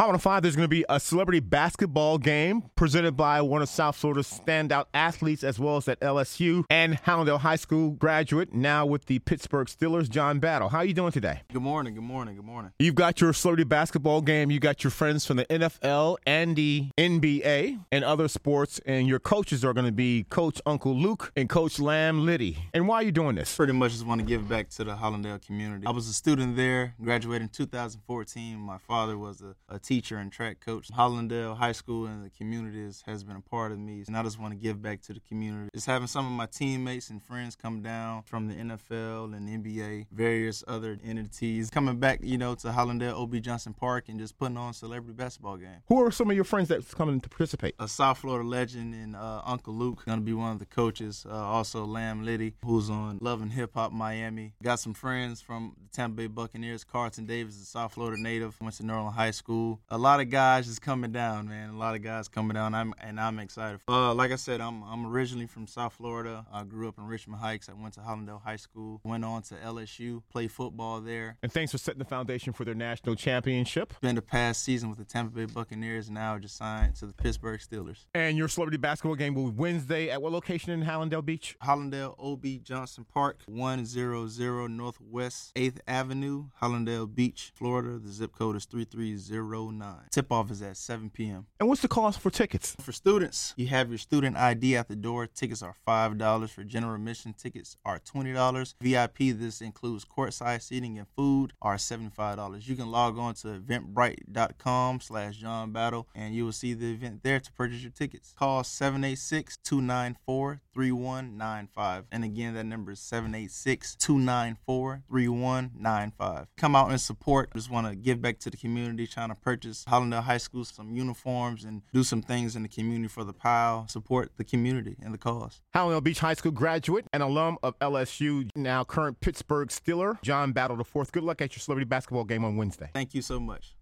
Hot 105, there's going to be a celebrity basketball game presented by one of South Florida's standout athletes, as well as at LSU and Hallandale High School graduate, now with the Pittsburgh Steelers, John Battle. How are you doing today? Good morning, good morning, good morning. You've got your celebrity basketball game. You got your friends from the NFL and the NBA and other sports, and your coaches are going to be Coach Uncle Luke and Coach Lamb Liddy. And why are you doing this? Pretty much just want to give back to the Hallandale community. I was a student there, graduated in 2014. My father was a, a teacher and track coach. Hallandale High School and the community has been a part of me, and I just want to give back to the community. Just having some of my teammates and friends come down from the NFL and NBA, various other entities, coming back, you know, to Hallandale OB Johnson Park and just putting on celebrity basketball game. Who are some of your friends that's coming to participate? A South Florida legend and uh, Uncle Luke going to be one of the coaches. Uh, also Lamb Liddy, who's on Love and Hip Hop Miami. Got some friends from the Tampa Bay Buccaneers. Carlton Davis, a South Florida native, went to Norland High School. A lot of guys just coming down, man. A lot of guys coming down. I'm and I'm excited. Uh, like I said, I'm I'm originally from South Florida. I grew up in Richmond Heights. I went to Hallandale High School. Went on to LSU, played football there. And thanks for setting the foundation for their national championship. Spent the past season with the Tampa Bay Buccaneers, and now just signed to the Pittsburgh Steelers. And your celebrity basketball game will be Wednesday at what location in Hallandale Beach? Hallandale OB Johnson Park, 100 Northwest 8th Avenue, Hallandale Beach, Florida. The zip code is 3309. Tip off is at 7 p.m. And what's the cost for tickets? For students, you have your student ID at the door. Tickets are $5. For general admission, tickets are $20. VIP, this includes courtside seating and food, are $75. You can log on to eventbrite.com slash John Battle and you will see the event there to purchase your tickets. Call 786 294 3195. And again, that number is 786 294 3195. Come out and support. Just want to give back to the community, trying to purchase Hallandale High School some uniforms and do some things in the community for the pile. support the community and the cause. Hallandale Beach High School graduate and alum of LSU, now current Pittsburgh Steeler, John Battle IV. Good luck at your celebrity basketball game on Wednesday. Thank you so much.